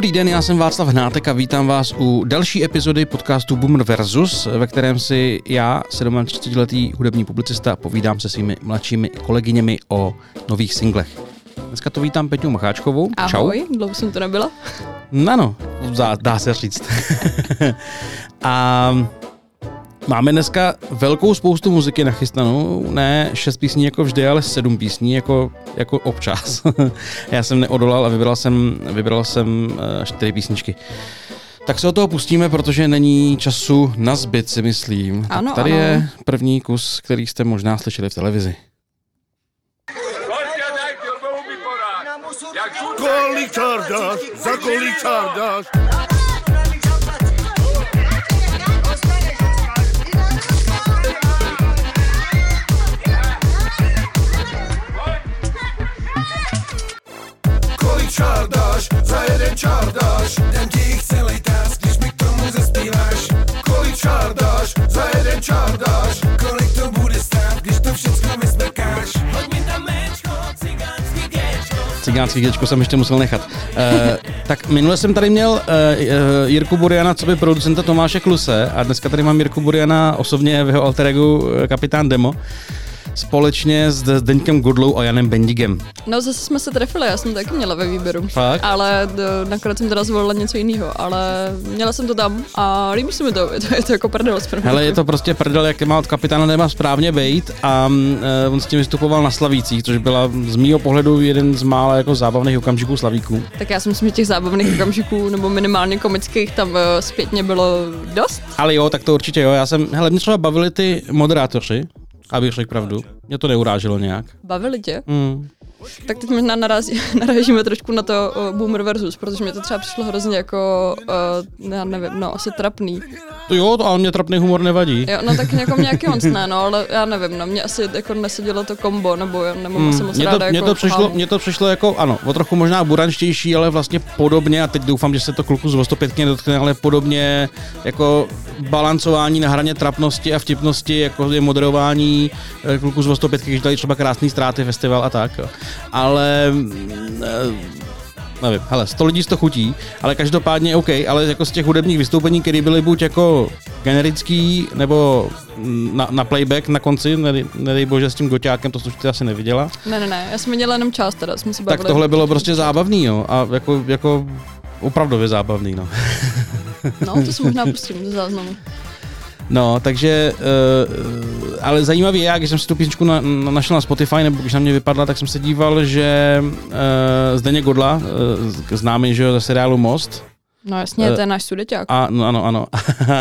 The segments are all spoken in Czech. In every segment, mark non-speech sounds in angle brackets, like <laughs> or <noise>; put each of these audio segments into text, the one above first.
Dobrý den, já jsem Václav Hnátek a vítám vás u další epizody podcastu Boomer Versus, ve kterém si já, 37-letý hudební publicista, povídám se svými mladšími kolegyněmi o nových singlech. Dneska to vítám Peťu Macháčkovou. Ahoj, Čau. dlouho jsem to nebyla. No, no, dá, dá se říct. <laughs> a Máme dneska velkou spoustu muziky nachystanou, ne šest písní jako vždy, ale sedm písní jako, jako občas. <laughs> Já jsem neodolal a vybral jsem, vybral jsem eh, čtyři písničky. Tak se o toho pustíme, protože není času na zbyt, si myslím. Ano, Tady ano. je první kus, který jste možná slyšeli v televizi. Kolik čardáš, za kolik čardáš? Čardáš? Dám ti ich celej tás, když mi k tomu zaspíváš. Kolik čardáš, za jeden čardáš? Kolik to bude stát, když to všechno vysmekáš? Hoď mi tam méčko, cigánský děčko. Cigánský děčko jsem ještě musel nechat. Uh, tak minule jsem tady měl uh, uh, Jirku Buriana, co by producenta Tomáše Kluse a dneska tady mám Jirku Buriana osobně v jeho alter ego uh, Kapitán Demo společně s Deňkem Godlou a Janem Bendigem. No zase jsme se trefili, já jsem to taky měla ve výběru. Fakt? Ale do, nakonec jsem teda zvolila něco jiného, ale měla jsem to tam a líbí se mi to, je <laughs> to, je to jako prdel. Hele, je to prostě prdel, jak má od kapitána Dema správně bejt a uh, on s tím vystupoval na Slavících, což byla z mýho pohledu jeden z mála jako zábavných okamžiků Slavíků. Tak já si myslím, že těch zábavných okamžiků, nebo minimálně komických, tam uh, zpětně bylo dost. Ale jo, tak to určitě jo. Já jsem, hele, mě třeba bavili ty moderátoři, abych řekl pravdu. Mě to neuráželo nějak. Bavili tě? Mm. Tak teď možná narazí, <laughs> narážíme trošku na to uh, Boomer versus, protože mě to třeba přišlo hrozně jako, uh, já nevím, no asi trapný. To jo, to, ale mě trapný humor nevadí. Jo, no tak jako nějaký moc ne, no, ale já nevím, no, mě asi jako nesedělo to kombo, nebo já nemám asi moc Mně ráda to, jako to přišlo, mně to přišlo jako, ano, o trochu možná buranštější, ale vlastně podobně, a teď doufám, že se to kluku z 105 nedotkne, ale podobně jako balancování na hraně trapnosti a vtipnosti, jako je moderování eh, kluku z 105, když dali třeba krásný ztráty, festival a tak. Jo. Ale mm, eh, nevím, hele, 100 lidí z to chutí, ale každopádně OK, ale jako z těch hudebních vystoupení, které byly buď jako generický, nebo mm, na, na playback na konci, nedej, nedej bože s tím goťákem, to jsi určitě asi neviděla, Ne, ne, ne, já jsem viděla jenom část teda, jsme se bavili. tak tohle bylo prostě zábavný, jo, a jako, jako opravdově zábavný, no. No, to jsem možná pustím do záznamu. <laughs> No, takže, uh, ale zajímavý je, když jsem si tu písničku na, na, našel na Spotify, nebo když na mě vypadla, tak jsem se díval, že uh, Zdeněk Godla, uh, známý, že jo, ze seriálu Most, No jasně, to je náš studeťák. A, no, ano, ano.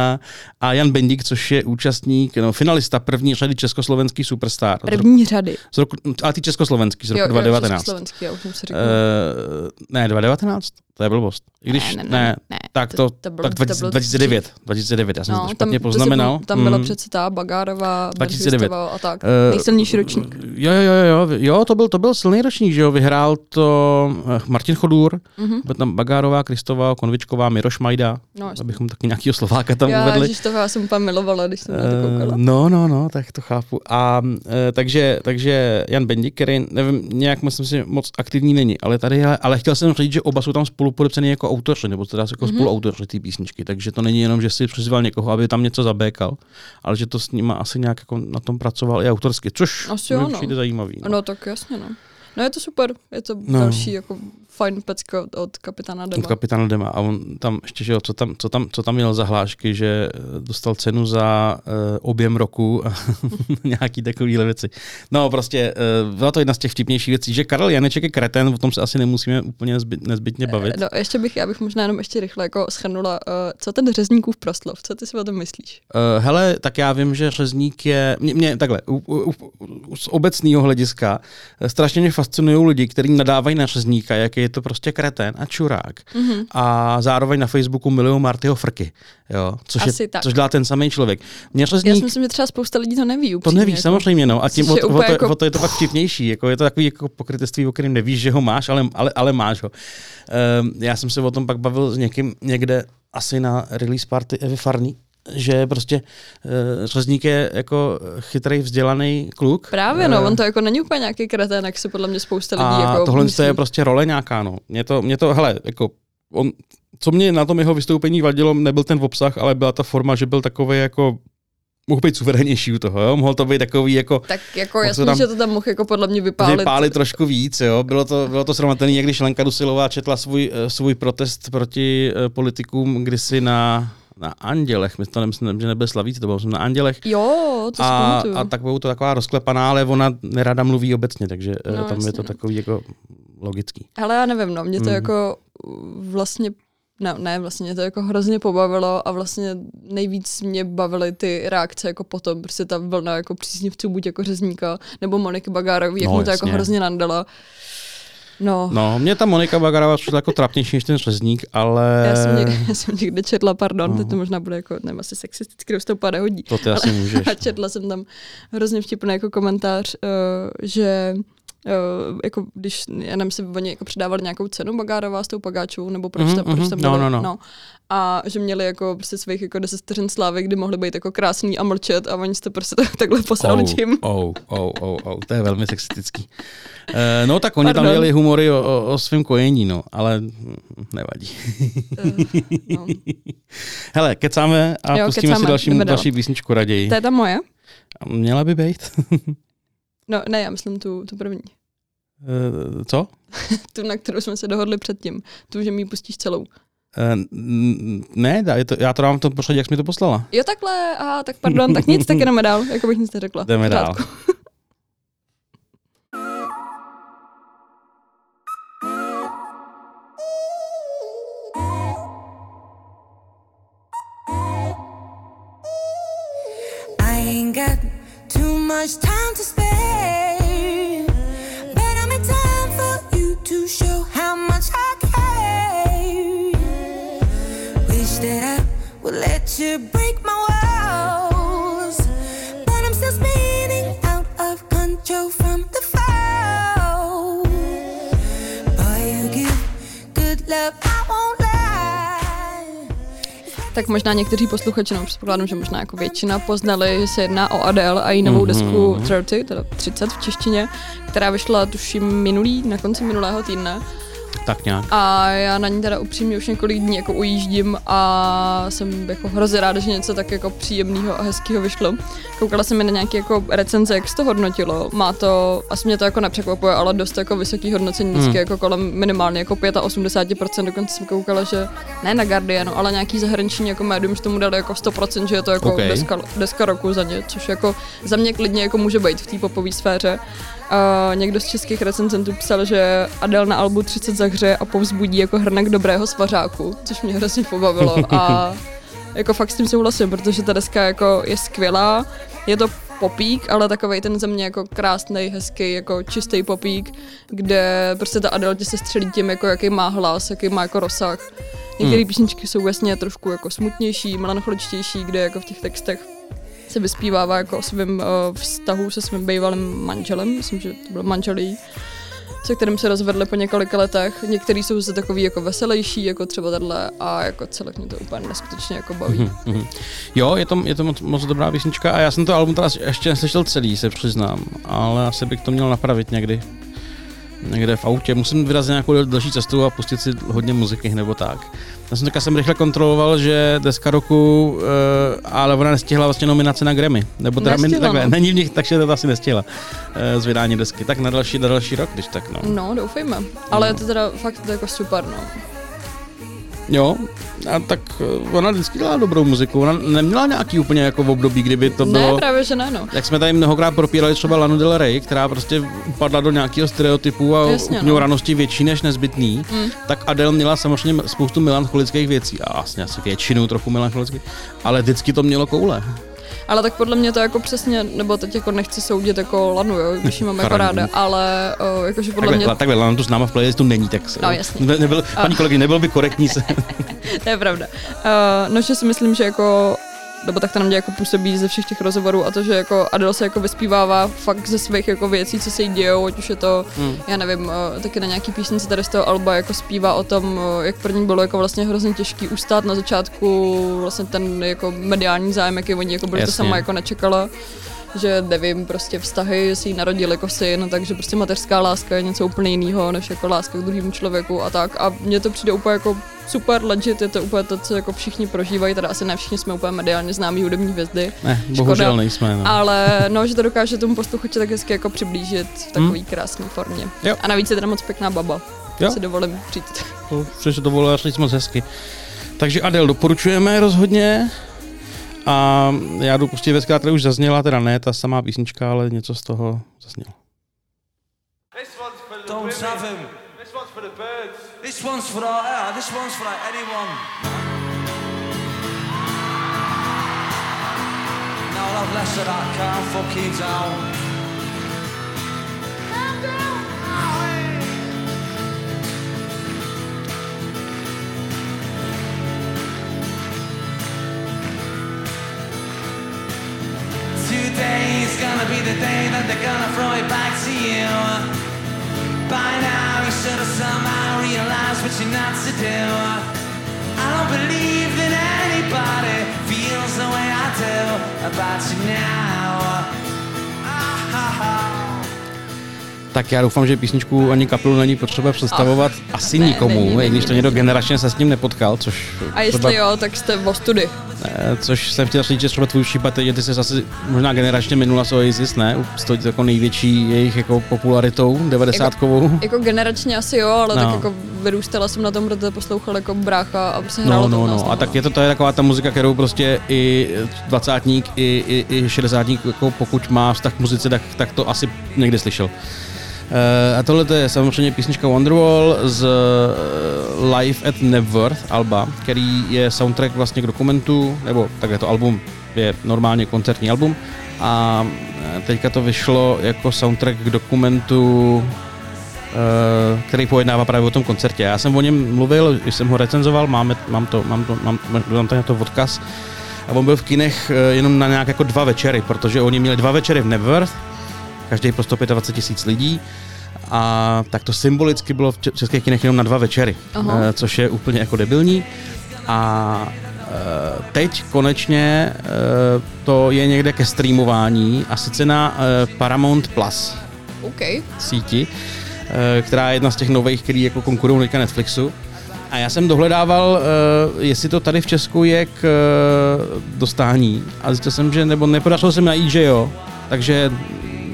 <laughs> a Jan Bendik, což je účastník, no, finalista první řady Československý superstar. První řady. Z roku, ale ty československý z roku Jo, jo, 2019. československý, já už jsem si řekl. Uh, ne, 2019? To je blbost. I když, ne, ne, ne, ne, ne, tak to- to, to bylo- tak to 20, bylo 2009, 2009, já jsem to no, špatně to si- poznamenal. Tam byla Mm. přece ta Bagárová, 2009. Barfistoval a tak. Eh, Nejsilnější ročník. Jo, jo, jo, jo, jo to, byl, to byl silný ročník, že jo, vyhrál to eh, Martin Chodůr, Mhm. byl tam Bagárová, Kristová, Konvičková, Miroš Majda, No, abychom taky nějakýho Slováka tam já, uvedli. ježiš, toho já jsem úplně milovala, když jsem na to Eh, koukala. No, no, no, tak to chápu. A e, takže, takže Jan Bendik, který, nevím, nějak myslím si moc aktivní není, ale tady, ale chtěl jsem říct, že oba jsou tam spolupodepsaný jako autoři, nebo teda jako Mhm. mm-hmm. Spoluautoři té písničky, takže to není jenom, že si přizval někoho, aby tam něco zabékal, ale že to s nima asi nějak jako na tom pracoval i autorsky, což Asi jo, mi no. přijde zajímavý. No. No tak jasně, no. No je to super, je to No. další jako fajn pecka od, kapitána Dema. Od kapitána Dema. A on tam ještě, že jo, co tam, co tam, co tam měl za hlášky, že eh, dostal cenu za uh, objem roku a <laughs> nějaký takovýhle věci. No prostě uh, byla to jedna z těch vtipnějších věcí, že Karel Janeček je kreten, o tom se asi nemusíme úplně nezbyt, nezbytně bavit. No, ještě bych, já bych možná jenom ještě rychle jako schrnula, uh, co ten řezníkův proslov, co ty si o tom myslíš? Uh, hele, tak já vím, že řezník je, mě, mě takhle, u, u, u, z obecného hlediska strašně mě fascinují lidi, kteří nadávají na řezníka, jaký je to prostě kreten a čurák. Mhm. Mm-hmm. A zároveň na Facebooku milují Martyho Frky, jo, což, Asi je, tak. což dělá ten samý člověk. Mě Já si myslím, že třeba spousta lidí to neví to upřímně, nevíš, jako. samozřejmě, no. A tím o, je to, o, to, jako- o to je to pak vtipnější. Jako je to takový jako pokrytectví, o kterém nevíš, že ho máš, ale, ale, ale máš ho. Um, já jsem se o tom pak bavil s někým někde asi na release party Evy Farný, že prostě uh, řezník je jako chytrý, vzdělaný kluk. Právě no, Eh, on to jako není úplně nějaký kretén, jak si podle mě spousta lidí a jako tohle myslí. je prostě role nějaká, no. Mě to, mě to, hele, jako on, co mě na tom jeho vystoupení vadilo, nebyl ten obsah, ale byla ta forma, že byl takový jako mohl být suverénnější u toho, jo? mohl to být takový jako... Tak jako jasně, tam že to tam mohl jako podle mě vypálit. Vypálit trošku víc, jo. Bylo to, bylo to srovnatelné, jak když Lenka Dusilová četla svůj, eh, svůj protest proti politikům kdysi na, na Andělech, myslím, to nemyslím, že nebyl Slavíci, to bylo myslím, na Andělech. Jo, to A, a tak bylo to taková rozklepaná, ale ona nerada mluví obecně, takže No, no, tam jasně, je to takový jako logický. Ale já nevím, no, mě to Mhm. jako uh, vlastně No, ne, vlastně mě to jako hrozně pobavilo a vlastně nejvíc mě bavily ty reakce jako potom, prostě ta vlna jako příznivců buď jako řezníka nebo Moniky Bagárový, jak No, mu to jako hrozně nandala. No, No, mě ta Monika Bagarová přišla jako trapnější než ten řezník, ale já, jsem někde, <laughs> já jsem někde četla, pardon, No. teď to možná bude jako, nevím, asi sexisticky, kdo se to úplně nehodí. to ty asi můžeš. <laughs> A četla jsem tam hrozně vtipný jako komentář, uh, že Uh, jako když, já nevím, si oni jako přidávali nějakou cenu Bagárová s tou Pagáčovou, nebo proč, Mhm, tam, proč mhm, tam no, byli, no, no. A že měli jako prostě svých jako deset vteřin slávy, kdy mohli být jako krásný a mlčet a oni jste prostě tak, <laughs> takhle posrali oh, tím. oh, oh, oh, oh, to je velmi sexistický. Uh, no tak oni tam Pardon. měli humory o, o, o svém kojení, no, ale nevadí. Uh, no. <laughs> Hele, kecáme a Jo, pustíme si kecáme, další, jdeme dál. další písničku raději. To je ta moje? Měla by být? <laughs> No ne, já myslím tu, tu první. Uh, co? <laughs> Tu, na kterou jsme se dohodli předtím. Tu, že mi ji pustíš celou. Uh, ne, je to, já to dám v tom pořadí, jak jsi mi to poslala. Jo takhle, a tak pardon, tak nic, tak jdeme dál, jako bych nic neřekla. Jdeme dál. <laughs> Tak možná někteří posluchači, no předpokládám, že možná jako většina poznali, že se jedná o Adele a její novou Mhm. desku 30, teda 30 v češtině, která vyšla tuším minulý, na konci minulého týdne. Tak nějak. A já na ní teda upřímně už několik dní jako ujíždím a jsem jako hrozně ráda, že něco tak jako příjemného a hezkého vyšlo. Koukala jsem mi na nějaké jako recenze, jak se to hodnotilo. Má to, asi mě to jako nepřekvapuje, ale dost jako vysoký hodnocení, vždycky Hmm. jako kolem minimálně jako 85%, dokonce jsem koukala, že ne na Guardianu, ale nějaký zahraniční jako médium, že tomu dali jako 100%, že je to jako OK. deska, deska roku za ně, což jako za mě klidně jako může být v té popové sféře. Uh, někdo z českých recenzentů psal, že Adele na albu 30 zahře a povzbudí jako hrnek dobrého svařáku, což mě hrozně pobavilo a <laughs> jako fakt s tím souhlasím, protože ta deska jako je skvělá, je to popík, ale takovej ten za mě jako krásný, hezký, jako čistý popík, kde prostě ta Adele tě se střelí tím, jako jaký má hlas, jaký má jako rozsah. Některé Hmm. písničky jsou vlastně trošku jako smutnější, melancholičtější, kde jako v těch textech se vyspívává jako o svém uh, vztahu se svým bývalým manželem, myslím, že to byl manželí, se kterým se rozvedli po několika letech. Některý jsou zase takový jako veselější, jako třeba tenhle a jako celek mě to úplně neskutečně jako baví. Mhm. Jo, je to, je to moc, moc dobrá písnička a já jsem to album teda ještě neslyšel celý, se přiznám, ale asi bych to měl napravit někdy. Někde v autě. Musím vyrazit nějakou delší cestu a pustit si hodně muziky nebo tak. Já jsem jsem rychle kontroloval, že deska roku, uh, ale ona nestihla vlastně nominace na Grammy. Nebo teda Nestihla, takhle, no. není v nich, takže to asi nestihla uh, z vydání desky. Tak na další, na další rok, když tak no. No, doufejme. Ale je to teda fakt jako super, no. Jo, a tak eh, ona vždycky dělá dobrou muziku. Ona neměla nějaký úplně jako v období, kdyby to bylo... Ne, právě že ne, no. Jak jsme tady mnohokrát propírali třeba Lanu Del Rey, která prostě upadla do nějakého stereotypu a Jasně, úplně no. ranosti větší než nezbytný, Mm. tak Adele měla samozřejmě spoustu melancholických věcí a vlastně asi většinu trochu melancholických, ale vždycky to mělo koule. Ale tak podle mě to jako přesně, nebo teď jako nechci soudit jako Lanu, jo, když ji mám jako ráda, ale o, jakože podle Takhle, mě, mě... takhle Lana tu s náma v playlistu není, tak se- No, jasně. ne, nebyl, paní kolegy, nebylo by korektní se. <laughs> to je pravda. Uh, no, že si myslím, že jako nebo tak to na mě jako působí ze všech těch rozhovorů a to, že jako Adele se jako vyspívává fakt ze svých jako věcí, co se jí dějou, ať už je to, Hmm. já nevím, eh, taky na nějaký písnici tady z toho Alba jako zpívá o tom, eh, jak pro ní bylo jako vlastně hrozně těžký ustát na začátku vlastně ten jako mediální zájem, jaký oni jako byli, to Jasně. sama jako nečekala. Že nevím, prostě vztahy si ji narodil jako syn, takže prostě mateřská láska je něco úplně jiného, než jako láska k druhému člověku a tak. A mně to přijde úplně jako super legit, je to úplně to, co jako všichni prožívají, teda asi ne všichni jsme úplně mediálně známí hudební hvězdy. Ne, bohužel nejsme. No. Ale no, že to dokáže tomu posluchači tak hezky jako přiblížit v takové hmm. krásné formě. Jo. A navíc je teda moc pěkná baba. Jo. Si dovolím říct. To, že to říct moc hezky. Takže Adel doporučujeme rozhodně. A já jdu pustit věc, která tady už zazněla, teda ne ta samá písnička, ale něco z toho zaznělo. This one's for the Don't women. have him. This one's for the birds. This one's for our, yeah, this one's for like anyone. Now I'll have less of that car fucking down. The day that they're gonna throw it back to you. By now you should have somehow realized what you're not to do. I don't believe that anybody feels the way I do about you now. Ah, ha, ha. Tak já doufám, že písničku ani kapelu není potřeba představovat asi ne, nikomu, i když to někdo generačně se s ním nepotkal, což A jestli jo, tak jste v ostudy. Eh, což jsem chtěl říct, že třeba tvůj případ je, že ty jsi asi možná generačně minula s Oasis, ne? Stojí to jako největší jejich jako popularitou, 90kovou. Jako generačně asi jo, ale No. tak jako vyrůstala jsem na tom, protože poslouchal jako brácha a se hrálo No, no, no. A doma. tak je to, to je taková ta muzika, kterou prostě i dvacátník, i, i, i šedesátník, jako pokud má vztah k muzice, tak, tak to asi někdy slyšel. Uh, a tohle to je samozřejmě písnička Wonderwall z uh, Live at Nebworth Alba, který je soundtrack vlastně k dokumentu, nebo takhle to album je normálně koncertní album a eh, teďka to vyšlo jako soundtrack k dokumentu eh, který pojednává právě o tom koncertě. Já jsem o něm mluvil, jsem ho recenzoval, máme, mám to, mám to, mám, mám tady na to odkaz. A on byl v kinech eh, jenom na nějak jako dva večery, protože oni měli dva večery v Nebworth, každý pro 125 tisíc lidí. A tak to symbolicky bylo v če- českých kinech jenom na dva večery, Aha. eh, což je úplně jako debilní. A eh, teď konečně eh, to je někde ke streamování a sice na Paramount Plus OK. síti, která je jedna z těch nových, který jako konkurují Netflixu. A já jsem dohledával, jestli to tady v Česku je k dostání a zjistil jsem, že nebo nepodařilo se mi najít, že jo. Takže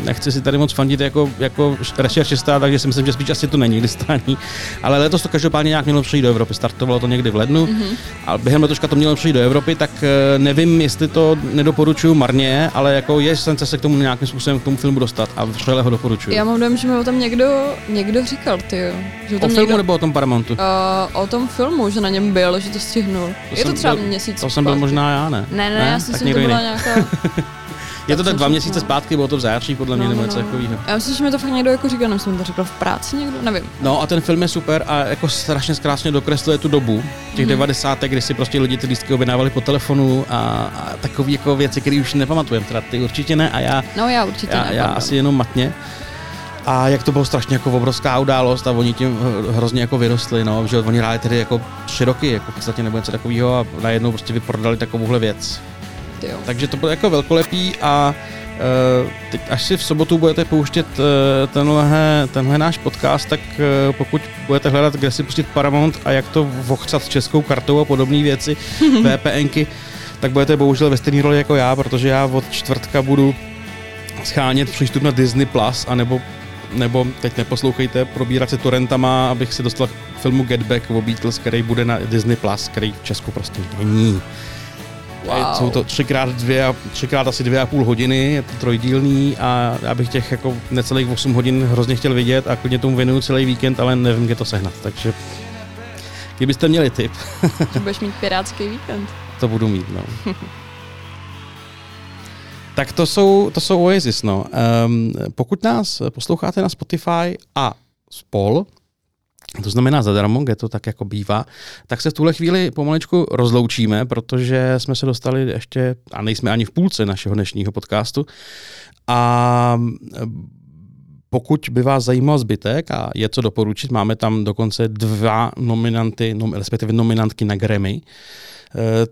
nechci si tady moc fandit jako, jako rešeršista, takže si myslím, že spíš asi to není k dostání. Ale letos to každopádně nějak mělo přijít do Evropy. Startovalo to někdy v lednu mm-hmm. a během letoška to mělo přijít do Evropy, tak eh, nevím, jestli to nedoporučuju marně, ale jako je šance se k tomu nějakým způsobem k tomu filmu dostat a vřele ho doporučuju. Já mám dojem, že mi o tom někdo, někdo říkal, ty jo. Že O tam filmu někdo, nebo o tom Paramountu? Uh, o tom filmu, že na něm byl, že to stihnul. je to jsem třeba byl- měsíc To jsem byl možná já, ne? Ne, ne, ne já si myslím, že to byla nějaká... <laughs> Je to tak dva měsíce zpátky, bylo to v září, podle mě, No, nebo no, něco no. takového. Já myslím, že mi to fakt někdo jako říkal, nevím, jsem to řekl v práci někdo, nevím. No a ten film je super a jako strašně krásně dokresluje tu dobu, těch Mhm. 90. kdy si prostě lidi ty lístky objednávali po telefonu a, a takové jako věci, které už nepamatujeme. Teda ty určitě ne a já, No já určitě já, ne. já asi jenom matně. A jak to bylo strašně jako obrovská událost a oni tím hr- hrozně jako vyrostli, no, že oni hráli tedy jako tři roky, jako v podstatě nebo něco takového a najednou prostě vyprodali takovouhle věc. Ty jo. Takže to bylo jako velkolepý a uh, teď, až si v sobotu budete pouštět uh, tenhle, tenhle náš podcast, tak uh, pokud budete hledat, kde si pustit Paramount a jak to vochcat s českou kartou a podobné věci, <laughs> VPNky, tak budete bohužel ve stejné roli jako já, protože já od čtvrtka budu schánět přístup na Disney Plus, anebo nebo teď neposlouchejte, probírat si torrentama, abych se dostal k filmu Get Back o Beatles, který bude na Disney Plus, který v Česku prostě není. Wow. Jsou to třikrát, dvě, třikrát asi dvě a půl hodiny, je to trojdílný a já bych těch jako necelých 8 hodin hrozně chtěl vidět a klidně tomu věnuju celý víkend, ale nevím, kde to sehnat. Takže kdybyste měli tip, Že budeš mít <laughs> pirátský víkend. to budu mít, no. <laughs> tak to jsou, to jsou Oasis, no. Um, pokud nás posloucháte na Spotify a Spol, to znamená zadarmo, kde to tak jako bývá, tak se v tuhle chvíli pomalečku rozloučíme, protože jsme se dostali ještě, a nejsme ani v půlce našeho dnešního podcastu. A pokud by vás zajímal zbytek a je co doporučit, máme tam dokonce dva nominanty, nom, respektive nominantky na Grammy.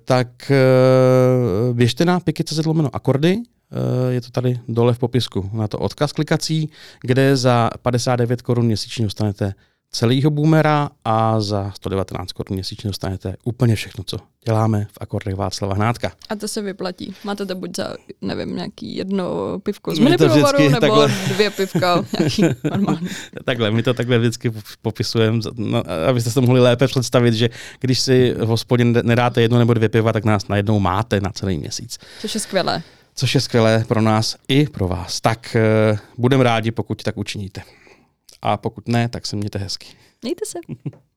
tak eh, běžte na piky.cz lomeno akordy, Eh, je to tady dole v popisku na to odkaz klikací, kde za 59 korun měsíčně dostanete celýho boomera a za 119 korun měsíčně dostanete úplně všechno, co děláme v akordech Václava Hnádka. A to se vyplatí. Máte to buď za, nevím, nějaký jedno pivko z minipivovaru, vždycky nebo takhle- dvě pivka. <laughs> Takhle, my to takhle vždycky popisujeme, no, abyste se mohli lépe představit, že když si v hospodě nedáte jedno nebo dvě piva, tak nás najednou máte na celý měsíc. Což je skvělé. Což je skvělé pro nás i pro vás. Tak uh, budeme rádi, pokud tak učiníte. A pokud ne, tak se mějte hezky. Mějte se. <laughs>